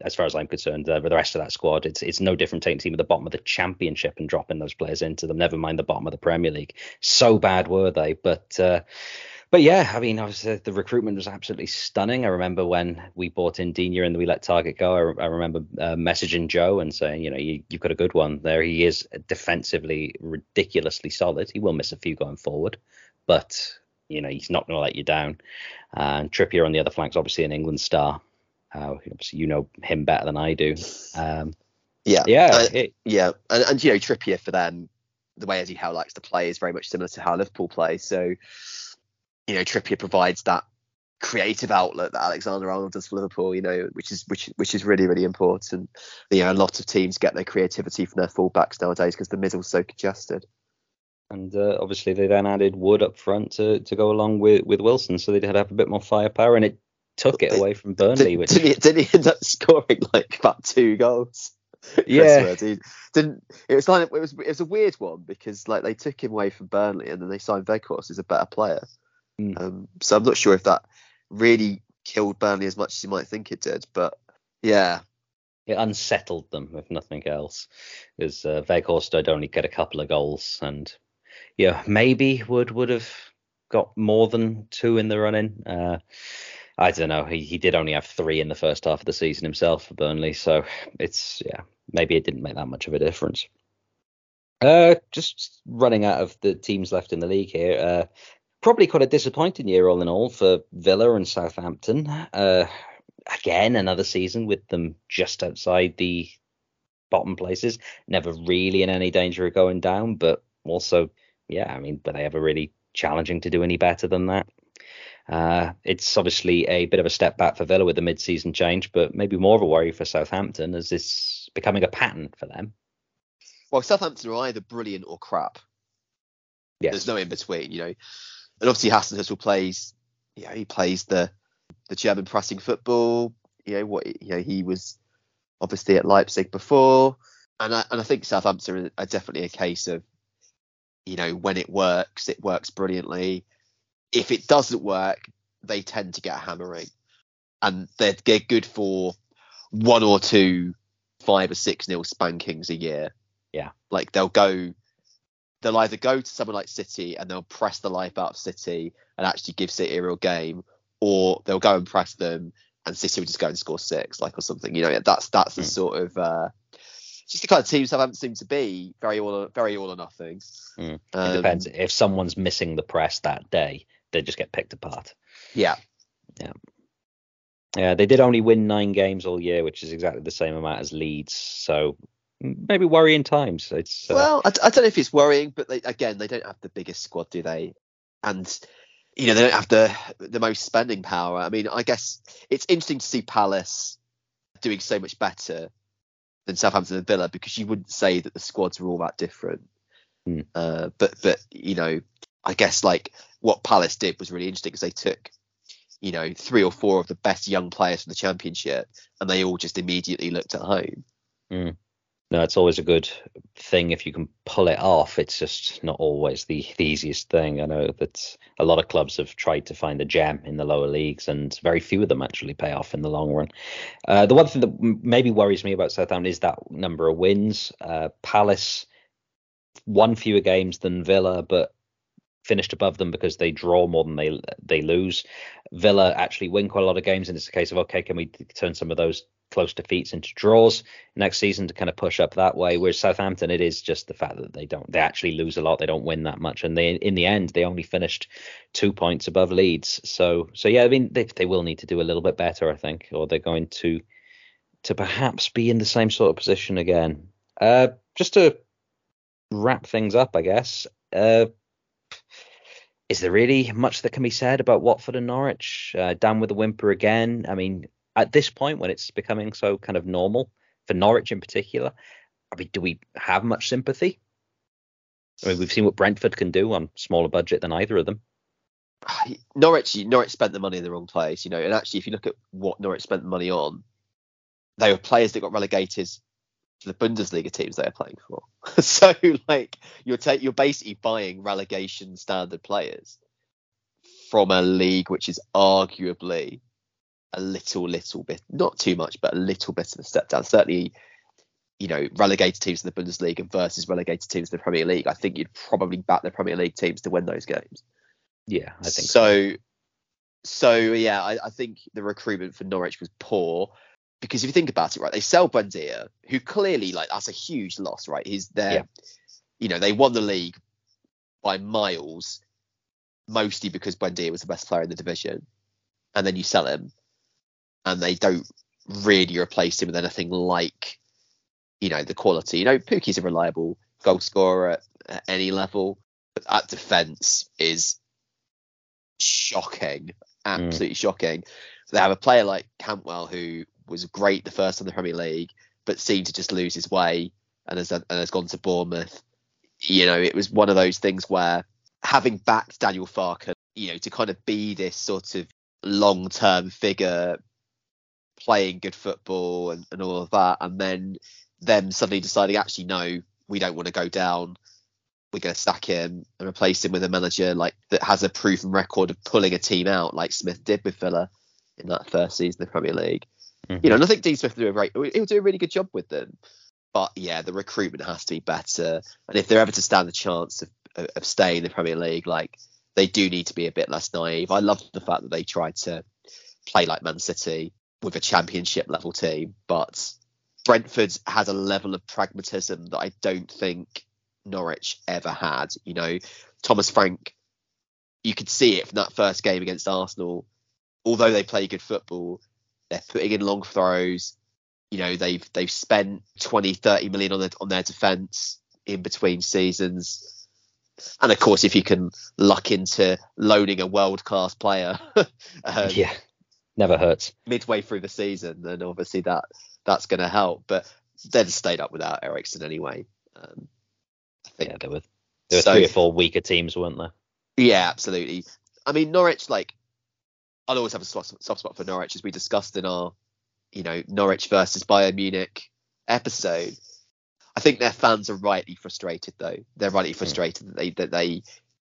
S1: as far as I'm concerned, uh, the rest of that squad, it's it's no different taking a team at the bottom of the championship and dropping those players into them. Never mind the bottom of the Premier League. So bad were they? But uh, but yeah, I mean, obviously the recruitment was absolutely stunning. I remember when we bought in Digne and we let Targett go. I, I remember uh, messaging Joe and saying, you know, you, have got a good one there. He is defensively ridiculously solid. He will miss a few going forward, but you know he's not going to let you down. And Trippier on the other flank is obviously an England star. Uh, obviously, you know him better than I do. Um,
S2: yeah,
S1: yeah,
S2: uh, it, yeah, and, and you know Trippier for them, the way Eddie Howe likes to play is very much similar to how Liverpool play. So, you know, Trippier provides that creative outlet that Alexander Arnold does for Liverpool, you know, which is which which is really really important. You know, a lot of teams get their creativity from their fullbacks nowadays because the middle's so congested
S1: and uh, obviously they then added Wood up front to, to go along with, with Wilson, so they'd have a bit more firepower. And it took it away from Burnley.
S2: Did,
S1: which
S2: didn't, he, didn't he end up scoring like about two goals?
S1: Yeah.
S2: He didn't. It was like it was it was a weird one because like they took him away from Burnley and then they signed Weghorst as a better player.
S1: Mm.
S2: Um, so I'm not sure if that really killed Burnley as much as you might think it did, but yeah,
S1: it unsettled them if nothing else. Because uh, Weghorst would only get a couple of goals, and yeah, maybe would would have got more than two in the running. Uh, I don't know. He he did only have three in the first half of the season himself for Burnley, so it's yeah, maybe it didn't make that much of a difference. Uh, just running out of the teams left in the league here. Uh, probably quite a disappointing year all in all for Villa and Southampton. Uh, again, another season with them just outside the bottom places, never really in any danger of going down, but also, yeah, I mean, but they ever really challenging to do any better than that? Uh, it's obviously a bit of a step back for Villa with the mid-season change, but maybe more of a worry for Southampton as this becoming a pattern for them.
S2: Well, Southampton are either brilliant or crap.
S1: Yes.
S2: There's no in between, you know. And obviously Hasenhüttl plays, you know, he plays the the German pressing football. You know what, you know, he was obviously at Leipzig before, and I, and I think Southampton are definitely a case of, you know, when it works, it works brilliantly. If it doesn't work, they tend to get hammering, and they're, they're good for one or two five or six nil spankings a year.
S1: Yeah,
S2: like they'll go they'll either go to someone like City and they'll press the life out of City and actually give City a real game, or they'll go and press them and City will just go and score six, like or something. You know, that's that's the mm. sort of uh, just the kind of teams that haven't seemed to be very all very all or nothing.
S1: Mm. Um, it depends if someone's missing the press that day, they just get picked apart.
S2: Yeah,
S1: yeah. Yeah, they did only win nine games all year, which is exactly the same amount as Leeds. So maybe worrying times. It's
S2: uh... well, I, I, don't know if it's worrying, but they, again, they don't have the biggest squad, do they? And you know, they don't have the the most spending power. I mean, I guess it's interesting to see Palace doing so much better than Southampton and Villa because you wouldn't say that the squads were all that different.
S1: Mm.
S2: Uh, but but you know, I guess like what Palace did was really interesting because they took you know three or four of the best young players from the championship and they all just immediately looked at home.
S1: Mm no, it's always a good thing if you can pull it off. It's just not always the, the easiest thing. I know that a lot of clubs have tried to find the gem in the lower leagues, and very few of them actually pay off in the long run. Uh, the one thing that maybe worries me about Southampton is that number of wins. Uh, Palace won fewer games than Villa, but finished above them because they draw more than they they lose. Villa actually win quite a lot of games, and it's a case of okay, can we turn some of those close defeats into draws next season to kind of push up that way. Whereas Southampton, it is just the fact that they don't, they actually lose a lot. They don't win that much, and they, in the end, they only finished two points above Leeds. So, so yeah, I mean, they, they will need to do a little bit better, I think, or they're going to, to perhaps be in the same sort of position again. Uh, just to wrap things up, I guess. Uh, is there really much that can be said about Watford and Norwich? Uh, down with the whimper again. I mean, at this point when it's becoming so kind of normal for Norwich in particular, I mean, do we have much sympathy? I mean, we've seen what Brentford can do on smaller budget than either of them.
S2: Norwich, Norwich spent the money in the wrong place, you know. And actually, if you look at what Norwich spent the money on, they were players that got relegated to the Bundesliga teams they are playing for. so, like, you're ta- you're basically buying relegation standard players from a league which is arguably a little, little bit, not too much, but a little bit of a step down. Certainly, you know, relegated teams in the Bundesliga versus relegated teams in the Premier League. I think you'd probably back the Premier League teams to win those games.
S1: Yeah, I think
S2: so. So, so yeah, I, I think the recruitment for Norwich was poor because if you think about it, right, they sell Buendia, who clearly like that's a huge loss, right? He's there, yeah. you know, they won the league by miles, mostly because Buendia was the best player in the division, and then you sell him, and they don't really replace him with anything like, you know, the quality. You know, Pukki's a reliable goal scorer at, at any level, but that defence is shocking, absolutely mm. shocking. They have a player like Cantwell who was great the first time in the Premier League, but seemed to just lose his way and has and has gone to Bournemouth. You know, it was one of those things where having backed Daniel Farke, you know, to kind of be this sort of long term figure playing good football and, and all of that, and then them suddenly deciding actually no, we don't want to go down. We're going to sack him and replace him with a manager like that has a proven record of pulling a team out, like Smith did with Villa in that first season of the Premier League. Mm-hmm. You know, and I think Dean Smith will do a very, he'll do a really good job with them. But yeah, the recruitment has to be better, and if they're ever to stand the chance of, of staying in the Premier League, like they do need to be a bit less naive. I love the fact that they tried to play like Man City with a championship level team, but Brentford has a level of pragmatism that I don't think Norwich ever had. You know, Thomas Frank, you could see it from that first game against Arsenal. Although they play good football, they're putting in long throws. You know, they've they've spent 20, 30 million on their on their defence in between seasons. And of course, if you can luck into loaning a world class player,
S1: um, yeah, never hurts.
S2: Midway through the season, then obviously that that's going to help. But they'd stayed up without Eriksen anyway. Um,
S1: I think. Yeah, there were there were so, three or four weaker teams, weren't there?
S2: Yeah, absolutely. I mean, Norwich, like, I'll always have a soft, soft spot for Norwich, as we discussed in our, you know, Norwich versus Bayern Munich episode. I think their fans are rightly frustrated, though. They're rightly hmm. frustrated mm. that they that they,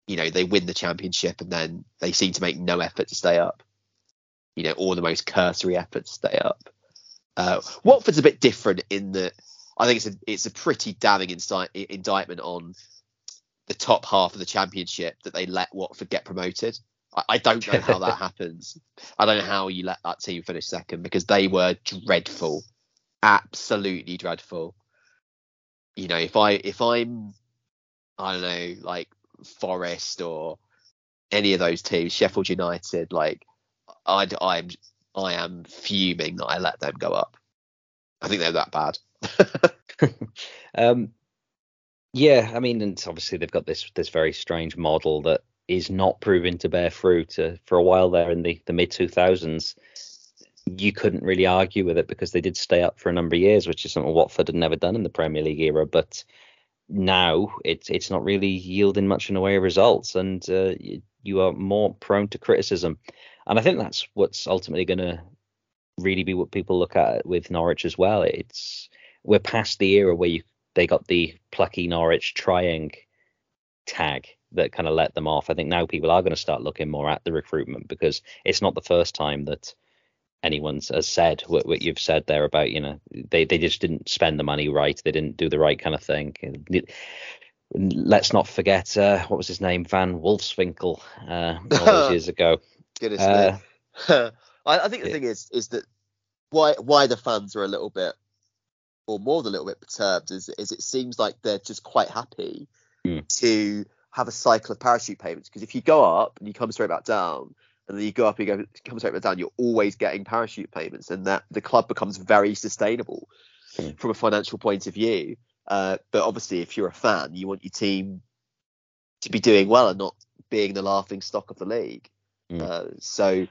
S2: you know, they win the championship and then they seem to make no effort to stay up. You know, all the most cursory efforts stay up. Uh, Watford's a bit different in that I think it's a it's a pretty damning insight, indictment on the top half of the championship that they let Watford get promoted. I, I don't know how that happens. I don't know how you let that team finish second because they were dreadful, absolutely dreadful. You know, if I if I'm I don't know like Forest or any of those teams, Sheffield United, like I I'm I am fuming that I let them go up. I think they're that bad.
S1: um, yeah, I mean, and obviously they've got this this very strange model that is not proving to bear fruit. Uh, for a while there in the the mid 2000s, you couldn't really argue with it because they did stay up for a number of years, which is something Watford had never done in the Premier League era. But now it's it's not really yielding much in the way of results, and uh, you, you are more prone to criticism. And I think that's what's ultimately going to really be what people look at with Norwich as well. It's we're past the era where you they got the plucky Norwich trying tag that kind of let them off. I think now people are going to start looking more at the recruitment because it's not the first time that anyone's has said what, what you've said there about you know they they just didn't spend the money right they didn't do the right kind of thing let's not forget uh, what was his name van wolfswinkel uh, all those years ago
S2: Goodness uh, me. I, I, think the thing is is that why why the fans are a little bit or more than a little bit perturbed is is it seems like they're just quite happy mm. to have a cycle of parachute payments because if you go up and you come straight back down and then you go up and you go come straight back down you're always getting parachute payments and that the club becomes very sustainable mm. from a financial point of view uh, but obviously if you're a fan you want your team to be doing well and not being the laughing stock of the league Mm. Uh, so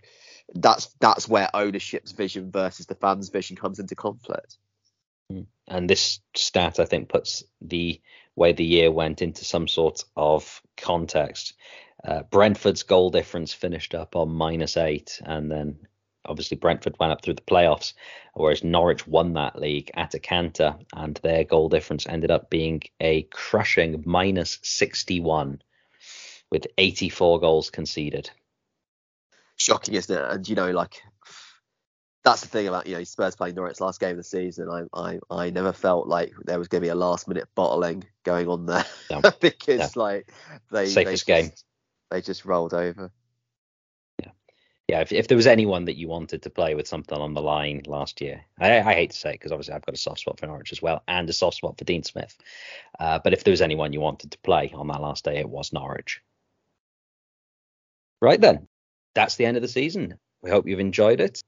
S2: that's that's where ownership's vision versus the fans' vision comes into conflict.
S1: Mm. And this stat, I think, puts the way the year went into some sort of context. Uh, Brentford's goal difference finished up on minus eight, and then obviously Brentford went up through the playoffs, whereas Norwich won that league at a canter, and their goal difference ended up being a crushing minus 61 with 84 goals conceded
S2: shocking, isn't it? And you know, like that's the thing about you know Spurs playing Norwich last game of the season. I I, I never felt like there was going to be a last minute bottling going on there because like they
S1: safest
S2: they
S1: just, game
S2: they just rolled over.
S1: Yeah, yeah. If, if there was anyone that you wanted to play with something on the line last year, I, I hate to say it because obviously I've got a soft spot for Norwich as well and a soft spot for Dean Smith. Uh, but if there was anyone you wanted to play on that last day, it was Norwich. Right then, that's the end of the season. We hope you've enjoyed it.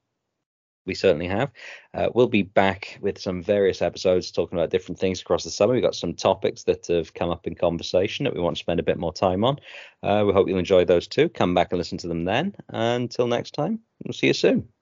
S1: We certainly have. Uh, we'll be back with some various episodes talking about different things across the summer. We've got some topics that have come up in conversation that we want to spend a bit more time on. Uh, we hope you'll enjoy those too. Come back and listen to them then. Until next time, we'll see you soon.